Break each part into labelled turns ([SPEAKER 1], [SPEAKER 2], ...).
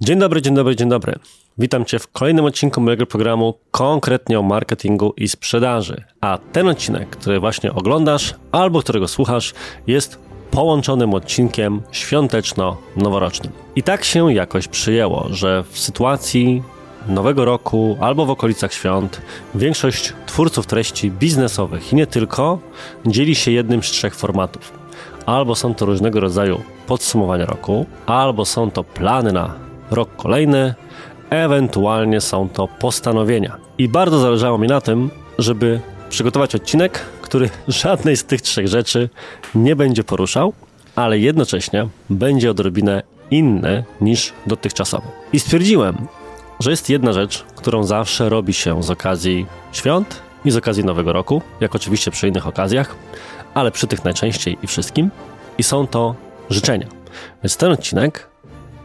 [SPEAKER 1] Dzień dobry, dzień dobry, dzień dobry. Witam Cię w kolejnym odcinku mojego programu konkretnie o marketingu i sprzedaży. A ten odcinek, który właśnie oglądasz albo którego słuchasz, jest połączonym odcinkiem świąteczno-noworocznym. I tak się jakoś przyjęło, że w sytuacji nowego roku albo w okolicach świąt większość twórców treści biznesowych i nie tylko dzieli się jednym z trzech formatów. Albo są to różnego rodzaju podsumowania roku, albo są to plany na rok kolejny, ewentualnie są to postanowienia. I bardzo zależało mi na tym, żeby przygotować odcinek, który żadnej z tych trzech rzeczy nie będzie poruszał, ale jednocześnie będzie odrobinę inny niż dotychczasowy. I stwierdziłem, że jest jedna rzecz, którą zawsze robi się z okazji świąt i z okazji Nowego Roku, jak oczywiście przy innych okazjach, ale przy tych najczęściej i wszystkim, i są to życzenia. Więc ten odcinek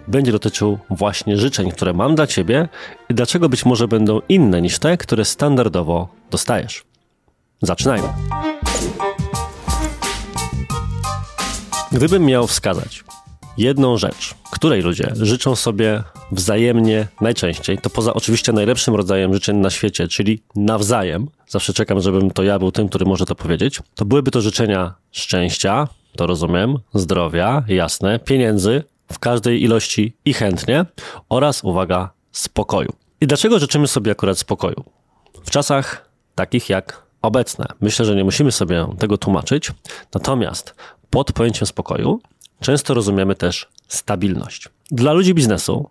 [SPEAKER 1] będzie dotyczył właśnie życzeń, które mam dla Ciebie i dlaczego być może będą inne niż te, które standardowo dostajesz. Zaczynajmy. Gdybym miał wskazać jedną rzecz, której ludzie życzą sobie wzajemnie najczęściej, to poza oczywiście najlepszym rodzajem życzeń na świecie, czyli nawzajem, zawsze czekam, żebym to ja był tym, który może to powiedzieć, to byłyby to życzenia szczęścia, to rozumiem, zdrowia, jasne, pieniędzy, w każdej ilości i chętnie oraz, uwaga, spokoju. I dlaczego życzymy sobie akurat spokoju? W czasach takich jak obecne. Myślę, że nie musimy sobie tego tłumaczyć, natomiast pod pojęciem spokoju często rozumiemy też stabilność. Dla ludzi biznesu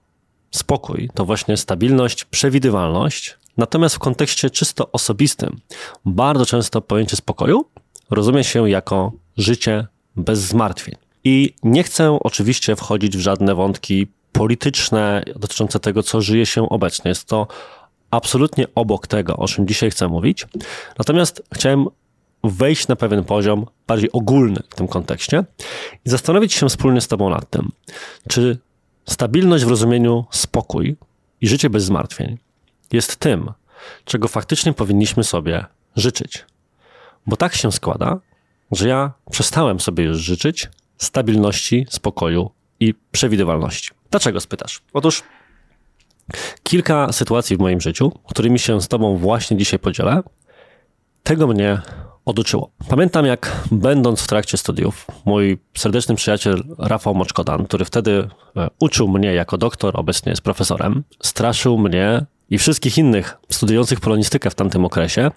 [SPEAKER 1] spokój to właśnie stabilność, przewidywalność, natomiast w kontekście czysto osobistym bardzo często pojęcie spokoju rozumie się jako życie bez zmartwień. I nie chcę oczywiście wchodzić w żadne wątki polityczne dotyczące tego, co żyje się obecnie. Jest to absolutnie obok tego, o czym dzisiaj chcę mówić. Natomiast chciałem wejść na pewien poziom bardziej ogólny w tym kontekście i zastanowić się wspólnie z Tobą nad tym, czy stabilność w rozumieniu spokój i życie bez zmartwień jest tym, czego faktycznie powinniśmy sobie życzyć. Bo tak się składa, że ja przestałem sobie już życzyć, stabilności, spokoju i przewidywalności. Dlaczego spytasz? Otóż kilka sytuacji w moim życiu, którymi się z Tobą właśnie dzisiaj podzielę, tego mnie oduczyło. Pamiętam, jak będąc w trakcie studiów, mój serdeczny przyjaciel Rafał Moczkodan, który wtedy e, uczył mnie jako doktor, obecnie jest profesorem, straszył mnie i wszystkich innych studiujących polonistykę w tamtym okresie,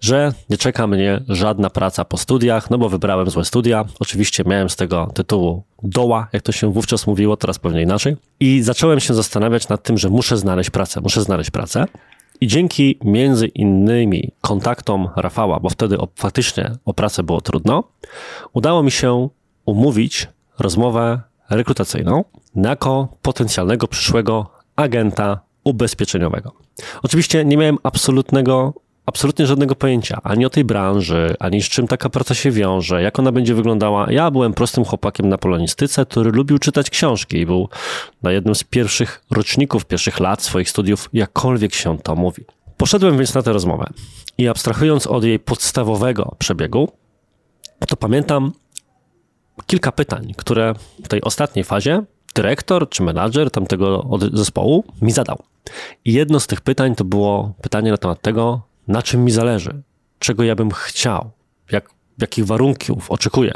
[SPEAKER 1] że nie czeka mnie żadna praca po studiach, no bo wybrałem złe studia. Oczywiście miałem z tego tytułu doła, jak to się wówczas mówiło, teraz pewnie inaczej. I zacząłem się zastanawiać nad tym, że muszę znaleźć pracę, muszę znaleźć pracę. I dzięki między innymi kontaktom Rafała, bo wtedy o, faktycznie o pracę było trudno, udało mi się umówić rozmowę rekrutacyjną jako potencjalnego przyszłego agenta ubezpieczeniowego. Oczywiście nie miałem absolutnego absolutnie żadnego pojęcia ani o tej branży, ani z czym taka praca się wiąże, jak ona będzie wyglądała. Ja byłem prostym chłopakiem na polonistyce, który lubił czytać książki i był na jednym z pierwszych roczników, pierwszych lat swoich studiów, jakkolwiek się to mówi. Poszedłem więc na tę rozmowę i abstrahując od jej podstawowego przebiegu, to pamiętam kilka pytań, które w tej ostatniej fazie dyrektor czy menadżer tamtego zespołu mi zadał. I jedno z tych pytań to było pytanie na temat tego, na czym mi zależy, czego ja bym chciał, jak, jakich warunków oczekuję.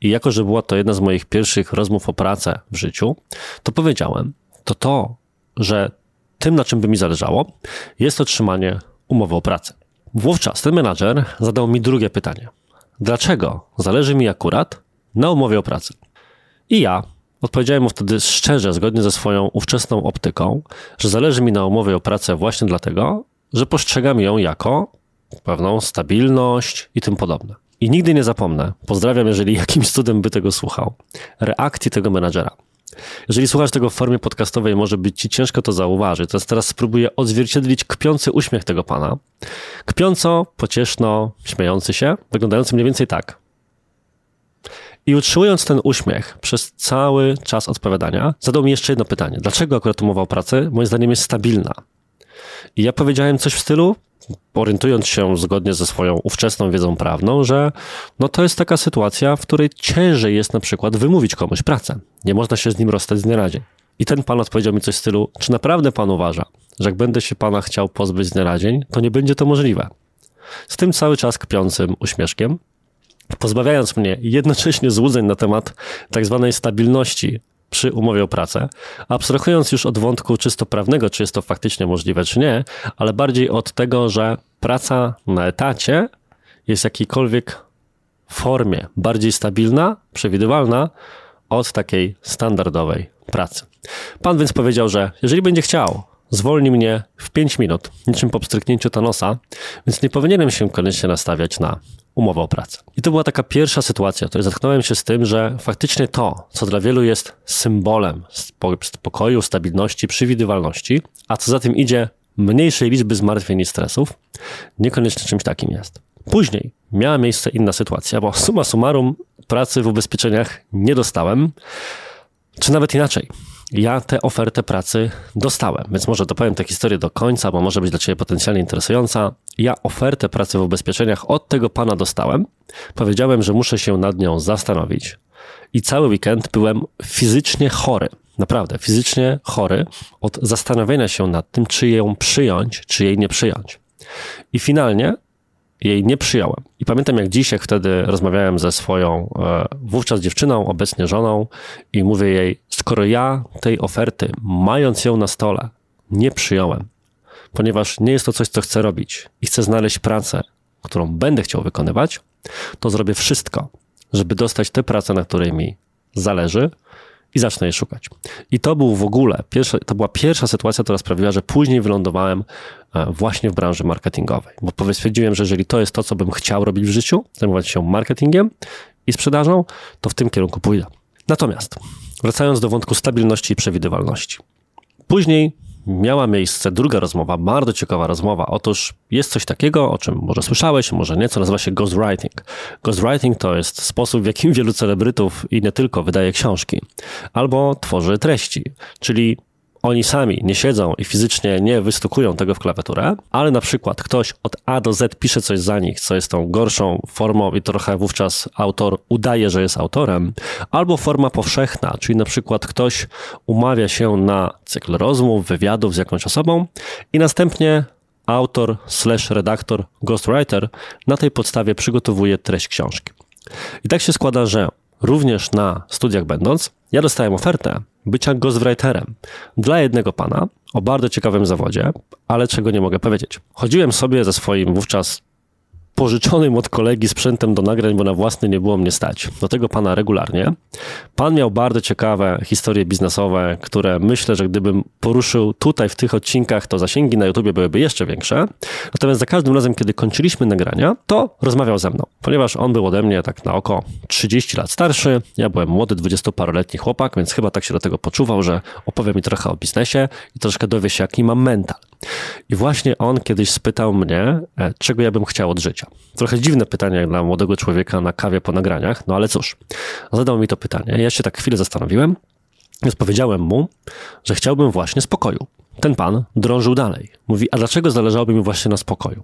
[SPEAKER 1] I jako, że była to jedna z moich pierwszych rozmów o pracę w życiu, to powiedziałem, to to, że tym, na czym by mi zależało, jest otrzymanie umowy o pracę. Wówczas ten menadżer zadał mi drugie pytanie. Dlaczego zależy mi akurat na umowie o pracę? I ja odpowiedziałem mu wtedy szczerze, zgodnie ze swoją ówczesną optyką, że zależy mi na umowie o pracę właśnie dlatego, że postrzegam ją jako pewną stabilność i tym podobne. I nigdy nie zapomnę, pozdrawiam, jeżeli jakimś cudem by tego słuchał, reakcji tego menadżera. Jeżeli słuchasz tego w formie podcastowej, może być ci ciężko to zauważyć. Teraz spróbuję odzwierciedlić kpiący uśmiech tego pana. Kpiąco, pocieszno, śmiejący się, wyglądający mniej więcej tak. I utrzymując ten uśmiech przez cały czas odpowiadania, zadał mi jeszcze jedno pytanie. Dlaczego akurat umowa o pracę moim zdaniem jest stabilna? I ja powiedziałem coś w stylu, orientując się zgodnie ze swoją ówczesną wiedzą prawną, że no to jest taka sytuacja, w której ciężej jest na przykład wymówić komuś pracę. Nie można się z nim rozstać z dnia na dzień. I ten pan odpowiedział mi coś w stylu, czy naprawdę pan uważa, że jak będę się pana chciał pozbyć z dnia na dzień, to nie będzie to możliwe. Z tym cały czas kpiącym uśmieszkiem, pozbawiając mnie jednocześnie złudzeń na temat tak zwanej stabilności przy umowie o pracę, abstrahując już od wątku czysto prawnego, czy jest to faktycznie możliwe, czy nie, ale bardziej od tego, że praca na etacie jest w jakiejkolwiek formie bardziej stabilna, przewidywalna od takiej standardowej pracy. Pan więc powiedział, że jeżeli będzie chciał, zwolni mnie w 5 minut, niczym po pstryknięciu Thanosa, więc nie powinienem się koniecznie nastawiać na umowę o pracę. I to była taka pierwsza sytuacja, w której zetknąłem się z tym, że faktycznie to, co dla wielu jest symbolem spokoju, stabilności, przewidywalności, a co za tym idzie mniejszej liczby zmartwień i stresów, niekoniecznie czymś takim jest. Później miała miejsce inna sytuacja, bo suma summarum pracy w ubezpieczeniach nie dostałem, czy nawet inaczej. Ja tę ofertę pracy dostałem, więc może dopowiem tę historię do końca, bo może być dla Ciebie potencjalnie interesująca. Ja ofertę pracy w ubezpieczeniach od tego pana dostałem. Powiedziałem, że muszę się nad nią zastanowić. I cały weekend byłem fizycznie chory. Naprawdę, fizycznie chory od zastanowienia się nad tym, czy ją przyjąć, czy jej nie przyjąć. I finalnie jej nie przyjąłem. I pamiętam jak dziś, jak wtedy rozmawiałem ze swoją e, wówczas dziewczyną, obecnie żoną i mówię jej, skoro ja tej oferty, mając ją na stole, nie przyjąłem, ponieważ nie jest to coś, co chcę robić i chcę znaleźć pracę, którą będę chciał wykonywać, to zrobię wszystko, żeby dostać tę pracę, na której mi zależy, i zacznę je szukać. I to był w ogóle, pierwsza, to była pierwsza sytuacja, która sprawiła, że później wylądowałem e, właśnie w branży marketingowej, bo stwierdziłem, że jeżeli to jest to, co bym chciał robić w życiu, zajmować się marketingiem i sprzedażą, to w tym kierunku pójdę. Natomiast wracając do wątku stabilności i przewidywalności. Później miała miejsce druga rozmowa, bardzo ciekawa rozmowa. Otóż jest coś takiego, o czym może słyszałeś, może nie, co nazywa się ghostwriting. Ghostwriting to jest sposób, w jakim wielu celebrytów i nie tylko wydaje książki albo tworzy treści, czyli oni sami nie siedzą i fizycznie nie wystukują tego w klawiaturę, ale na przykład ktoś od A do Z pisze coś za nich, co jest tą gorszą formą i trochę wówczas autor udaje, że jest autorem, albo forma powszechna, czyli na przykład ktoś umawia się na cykl rozmów, wywiadów z jakąś osobą i następnie autor slash redaktor, ghostwriter na tej podstawie przygotowuje treść książki. I tak się składa, że również na studiach będąc, ja dostałem ofertę bycia ghostwriterem dla jednego pana o bardzo ciekawym zawodzie, ale czego nie mogę powiedzieć. Chodziłem sobie ze swoim wówczas pożyczonym od kolegi sprzętem do nagrań, bo na własny nie było mnie stać. Do tego pana regularnie. Pan miał bardzo ciekawe historie biznesowe, które myślę, że gdybym poruszył tutaj w tych odcinkach, to zasięgi na YouTubie byłyby jeszcze większe. Natomiast za każdym razem, kiedy kończyliśmy nagrania, to rozmawiał ze mną, ponieważ on był ode mnie tak na oko 30 lat starszy. Ja byłem młody, dwudziestoparoletni chłopak, więc chyba tak się do tego poczuwał, że opowie mi trochę o biznesie i troszkę dowie się, jaki mam mental. I właśnie on kiedyś spytał mnie, e, czego ja bym chciał od życia. Trochę dziwne pytanie dla młodego człowieka na kawie po nagraniach, no ale cóż. Zadał mi to pytanie. Ja się tak chwilę zastanowiłem, więc powiedziałem mu, że chciałbym właśnie spokoju. Ten pan drążył dalej. Mówi, a dlaczego zależałoby mi właśnie na spokoju?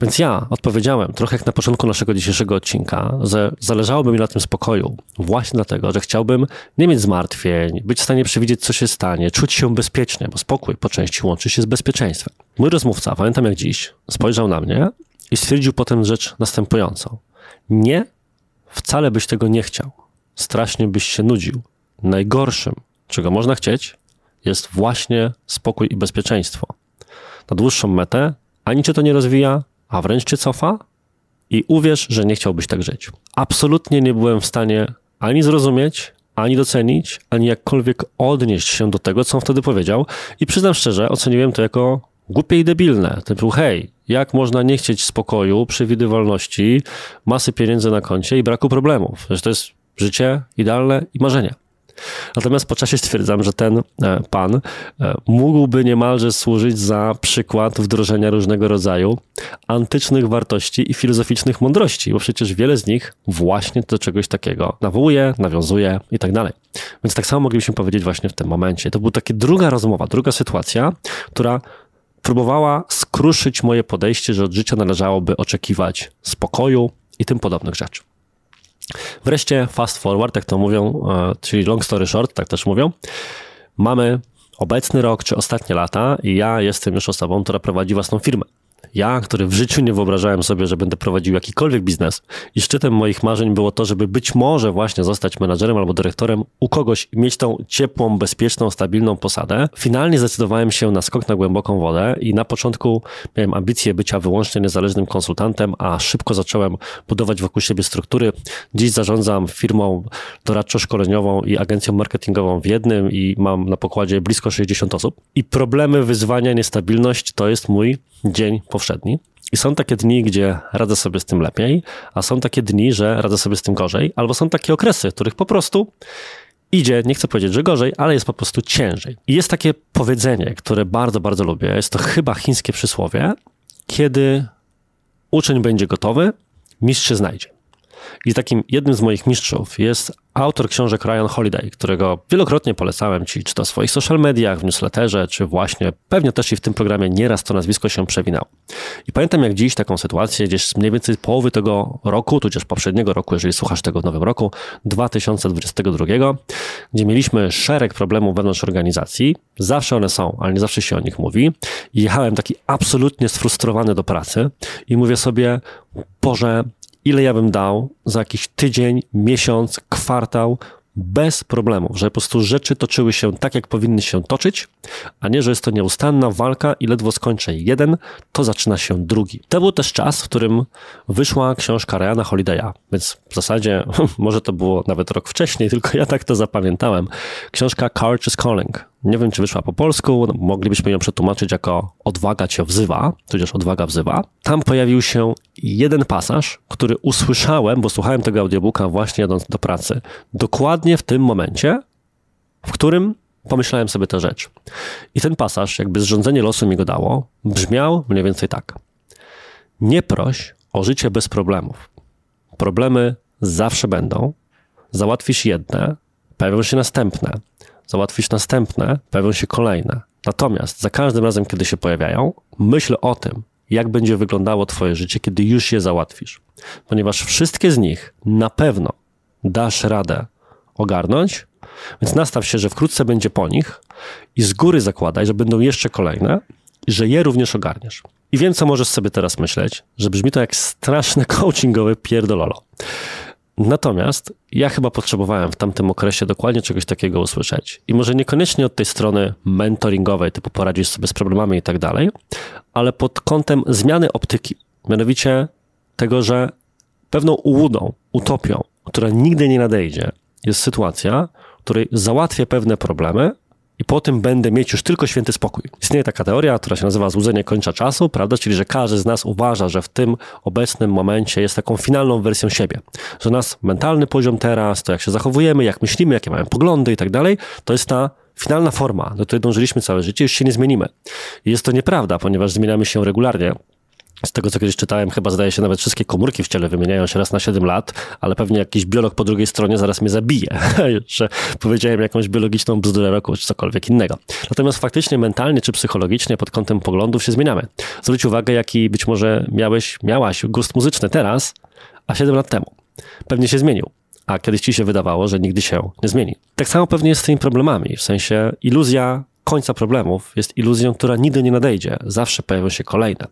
[SPEAKER 1] Więc ja odpowiedziałem, trochę jak na początku naszego dzisiejszego odcinka, że zależałoby mi na tym spokoju, właśnie dlatego, że chciałbym nie mieć zmartwień, być w stanie przewidzieć, co się stanie, czuć się bezpiecznie, bo spokój po części łączy się z bezpieczeństwem. Mój rozmówca, pamiętam jak dziś, spojrzał na mnie i stwierdził potem rzecz następującą. Nie, wcale byś tego nie chciał. Strasznie byś się nudził. Najgorszym, czego można chcieć, jest właśnie spokój i bezpieczeństwo. Na dłuższą metę ani cię to nie rozwija, a wręcz cię cofa i uwierz, że nie chciałbyś tak żyć. Absolutnie nie byłem w stanie ani zrozumieć, ani docenić, ani jakkolwiek odnieść się do tego, co on wtedy powiedział i przyznam szczerze, oceniłem to jako głupie i debilne. Typu, hej, jak można nie chcieć spokoju, przewidywalności, masy pieniędzy na koncie i braku problemów? Że to jest życie idealne i marzenie. Natomiast po czasie stwierdzam, że ten e, pan e, mógłby niemalże służyć za przykład wdrożenia różnego rodzaju antycznych wartości i filozoficznych mądrości, bo przecież wiele z nich właśnie do czegoś takiego nawołuje, nawiązuje i tak dalej. Więc tak samo moglibyśmy powiedzieć właśnie w tym momencie. To była taka druga rozmowa, druga sytuacja, która próbowała skruszyć moje podejście, że od życia należałoby oczekiwać spokoju i tym podobnych rzeczy. Wreszcie fast forward, jak to mówią, e, czyli long story short, tak też mówią. Mamy obecny rok czy ostatnie lata i ja jestem już osobą, która prowadzi własną firmę. Ja, który w życiu nie wyobrażałem sobie, że będę prowadził jakikolwiek biznes i szczytem moich marzeń było to, żeby być może właśnie zostać menadżerem albo dyrektorem u kogoś mieć tą ciepłą, bezpieczną, stabilną posadę, finalnie zdecydowałem się na skok na głęboką wodę i na początku miałem ambicje bycia wyłącznie niezależnym konsultantem, a szybko zacząłem budować wokół siebie struktury. Dziś zarządzam firmą doradczo-szkoleniową i agencją marketingową w jednym i mam na pokładzie blisko 60 osób. I problemy, wyzwania, niestabilność to jest mój dzień powszedni. I są takie dni, gdzie radzę sobie z tym lepiej, a są takie dni, że radzę sobie z tym gorzej, albo są takie okresy, w których po prostu idzie, nie chcę powiedzieć, że gorzej, ale jest po prostu ciężej. I jest takie powiedzenie, które bardzo, bardzo lubię. Jest to chyba chińskie przysłowie, kiedy uczeń będzie gotowy, mistrz się znajdzie. I takim jednym z moich mistrzów jest autor książek Ryan Holiday, którego wielokrotnie polecałem ci, czy to w swoich social mediach, w newsletterze, czy właśnie pewnie też i w tym programie nieraz to nazwisko się przewinął. I pamiętam jak dziś taką sytuację, gdzieś mniej więcej z połowy tego roku, tudzież poprzedniego roku, jeżeli słuchasz tego w nowym roku, 2022, gdzie mieliśmy szereg problemów wewnątrz organizacji. Zawsze one są, ale nie zawsze się o nich mówi. I jechałem taki absolutnie sfrustrowany do pracy i mówię sobie, Boże, ile ja bym dał za jakiś tydzień, miesiąc, kwartał bez problemów, że po prostu rzeczy toczyły się tak, jak powinny się toczyć, a nie, że jest to nieustanna walka i ledwo skończę jeden, to zaczyna się drugi. To był też czas, w którym wyszła książka Ryana Holiday'a, więc w zasadzie może to było nawet rok wcześniej, tylko ja tak to zapamiętałem. Książka Courage is Calling. Nie wiem, czy wyszła po polsku, no, moglibyśmy ją przetłumaczyć jako Odwaga cię wzywa, tudzież Odwaga wzywa. Tam pojawił się jeden pasaż, który usłyszałem, bo słuchałem tego audiobooka właśnie jadąc do pracy. Dokładnie w tym momencie, w którym pomyślałem sobie tę rzecz. I ten pasaż, jakby zrządzenie losu mi go dało, brzmiał mniej więcej tak. Nie proś o życie bez problemów. Problemy zawsze będą. Załatwisz jedne, pojawią się następne. Załatwisz następne, pojawią się kolejne. Natomiast za każdym razem, kiedy się pojawiają, myśl o tym, jak będzie wyglądało Twoje życie, kiedy już je załatwisz. Ponieważ wszystkie z nich na pewno dasz radę ogarnąć, więc nastaw się, że wkrótce będzie po nich i z góry zakładaj, że będą jeszcze kolejne i że je również ogarniesz. I wiem, co możesz sobie teraz myśleć, że brzmi to jak straszne coachingowe pierdololo. Natomiast ja chyba potrzebowałem w tamtym okresie dokładnie czegoś takiego usłyszeć. I może niekoniecznie od tej strony mentoringowej, typu poradzisz sobie z problemami i tak dalej, ale pod kątem zmiany optyki. Mianowicie tego, że pewną ułudą, utopią, która nigdy nie nadejdzie, jest sytuacja, w której załatwię pewne problemy, i po tym będę mieć już tylko święty spokój. Istnieje taka teoria, która się nazywa złudzenie końca czasu, prawda? Czyli, że każdy z nas uważa, że w tym obecnym momencie jest taką finalną wersją siebie. Że nas mentalny poziom teraz, to jak się zachowujemy, jak myślimy, jakie mamy poglądy i tak dalej, to jest ta finalna forma, do której dążyliśmy całe życie, już się nie zmienimy. I jest to nieprawda, ponieważ zmieniamy się regularnie z tego, co kiedyś czytałem, chyba zdaje się, nawet wszystkie komórki w ciele wymieniają się raz na 7 lat, ale pewnie jakiś biolog po drugiej stronie zaraz mnie zabije, że powiedziałem jakąś biologiczną bzdurę roku, czy cokolwiek innego. Natomiast faktycznie mentalnie czy psychologicznie pod kątem poglądów się zmieniamy. Zwróć uwagę, jaki być może miałeś, miałaś gust muzyczny teraz, a 7 lat temu. Pewnie się zmienił a kiedyś ci się wydawało, że nigdy się nie zmieni. Tak samo pewnie jest z tymi problemami, w sensie iluzja końca problemów jest iluzją, która nigdy nie nadejdzie. Zawsze pojawią się kolejne.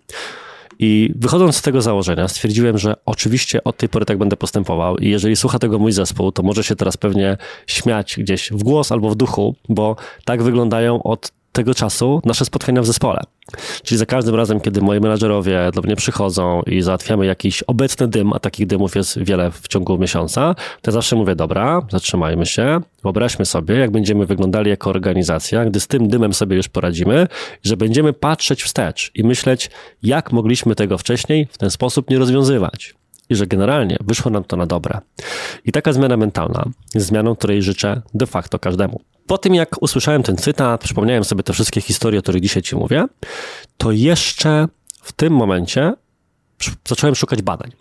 [SPEAKER 1] I wychodząc z tego założenia, stwierdziłem, że oczywiście od tej pory tak będę postępował i jeżeli słucha tego mój zespół, to może się teraz pewnie śmiać gdzieś w głos albo w duchu, bo tak wyglądają od tego czasu nasze spotkania w zespole. Czyli za każdym razem, kiedy moi menadżerowie do mnie przychodzą i załatwiamy jakiś obecny dym, a takich dymów jest wiele w ciągu miesiąca, to ja zawsze mówię, dobra, zatrzymajmy się, wyobraźmy sobie, jak będziemy wyglądali jako organizacja, gdy z tym dymem sobie już poradzimy, że będziemy patrzeć wstecz i myśleć, jak mogliśmy tego wcześniej w ten sposób nie rozwiązywać i że generalnie wyszło nam to na dobre. I taka zmiana mentalna jest zmianą, której życzę de facto każdemu. Po tym, jak usłyszałem ten cytat, przypomniałem sobie te wszystkie historie, o których dzisiaj Ci mówię, to jeszcze w tym momencie zacząłem szukać badań.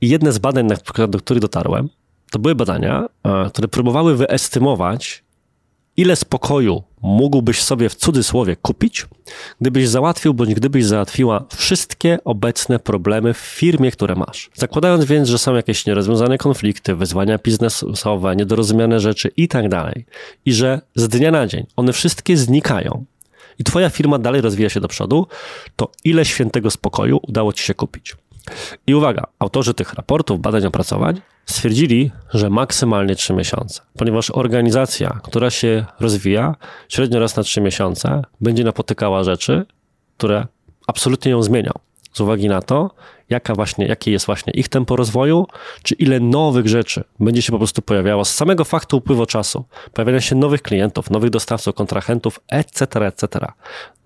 [SPEAKER 1] I jedne z badań, do których dotarłem, to były badania, e, które próbowały wyestymować, ile spokoju mógłbyś sobie w cudzysłowie kupić, gdybyś załatwił bądź gdybyś załatwiła wszystkie obecne problemy w firmie, które masz. Zakładając więc, że są jakieś nierozwiązane konflikty, wyzwania biznesowe, niedorozumiane rzeczy i tak dalej, i że z dnia na dzień one wszystkie znikają i twoja firma dalej rozwija się do przodu, to ile świętego spokoju udało ci się kupić? I uwaga, autorzy tych raportów, badań, opracowań stwierdzili, że maksymalnie 3 miesiące, ponieważ organizacja, która się rozwija średnio raz na 3 miesiące, będzie napotykała rzeczy, które absolutnie ją zmienią. Z uwagi na to, jaka właśnie, jakie jest właśnie ich tempo rozwoju, czy ile nowych rzeczy będzie się po prostu pojawiało z samego faktu upływu czasu, pojawiania się nowych klientów, nowych dostawców, kontrahentów, etc., etc.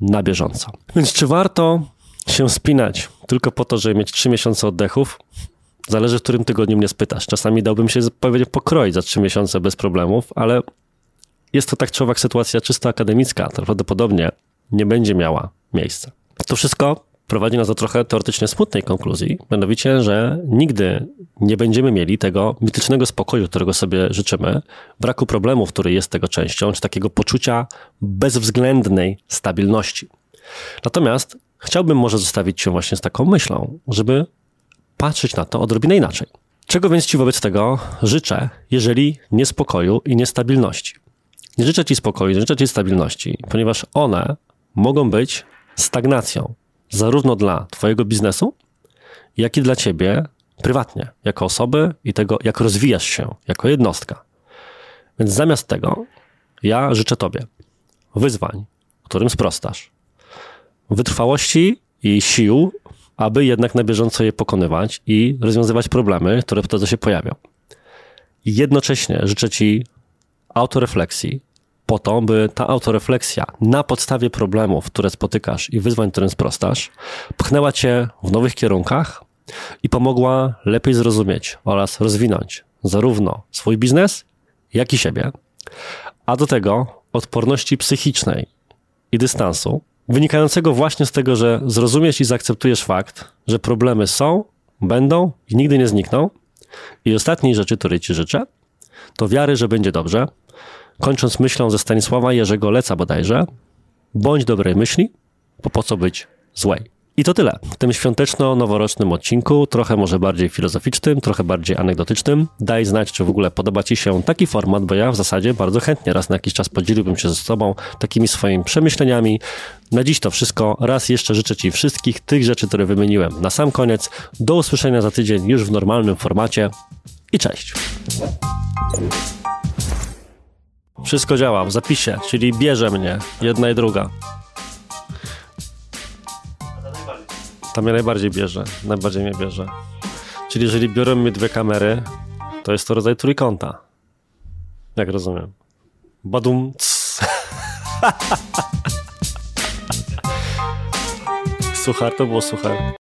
[SPEAKER 1] na bieżąco. Więc czy warto się spinać tylko po to, żeby mieć 3 miesiące oddechów? Zależy, w którym tygodniu mnie spytasz. Czasami dałbym się powiedzieć pokroić za 3 miesiące bez problemów, ale jest to tak czy owak sytuacja czysto akademicka, prawdopodobnie nie będzie miała miejsca. To wszystko prowadzi nas do trochę teoretycznie smutnej konkluzji, mianowicie, że nigdy nie będziemy mieli tego mitycznego spokoju, którego sobie życzymy, braku problemów, który jest tego częścią, czy takiego poczucia bezwzględnej stabilności. Natomiast chciałbym może zostawić Cię właśnie z taką myślą, żeby patrzeć na to odrobinę inaczej. Czego więc Ci wobec tego życzę, jeżeli nie spokoju i niestabilności? Nie życzę Ci spokoju, nie życzę Ci stabilności, ponieważ one mogą być stagnacją, zarówno dla Twojego biznesu, jak i dla Ciebie prywatnie, jako osoby i tego, jak rozwijasz się jako jednostka. Więc zamiast tego, ja życzę Tobie wyzwań, którym sprostasz, wytrwałości i sił, aby jednak na bieżąco je pokonywać i rozwiązywać problemy, które wtedy się pojawią. Jednocześnie życzę Ci autorefleksji, po to, by ta autorefleksja na podstawie problemów, które spotykasz i wyzwań, którym sprostasz, pchnęła cię w nowych kierunkach i pomogła lepiej zrozumieć oraz rozwinąć zarówno swój biznes, jak i siebie, a do tego odporności psychicznej i dystansu, wynikającego właśnie z tego, że zrozumiesz i zaakceptujesz fakt, że problemy są, będą i nigdy nie znikną. I ostatniej rzeczy, której Ci życzę, to wiary, że będzie dobrze, kończąc myślą ze Stanisława Jerzego Leca bodajże, bądź dobrej myśli, bo po co być złej. I to tyle w tym świąteczno-noworocznym odcinku, trochę może bardziej filozoficznym, trochę bardziej anegdotycznym. Daj znać, czy w ogóle podoba Ci się taki format, bo ja w zasadzie bardzo chętnie raz na jakiś czas podzieliłbym się ze sobą takimi swoimi przemyśleniami. Na dziś to wszystko. Raz jeszcze życzę Ci wszystkich tych rzeczy, które wymieniłem na sam koniec. Do usłyszenia za tydzień już w normalnym formacie i cześć. Wszystko działa w zapisie, czyli bierze mnie jedna i druga. Ta mnie najbardziej bierze, najbardziej mnie bierze. Czyli jeżeli biorą mnie dwie kamery, to jest to rodzaj trójkąta. Jak rozumiem. Badum. Suchar to było suchar.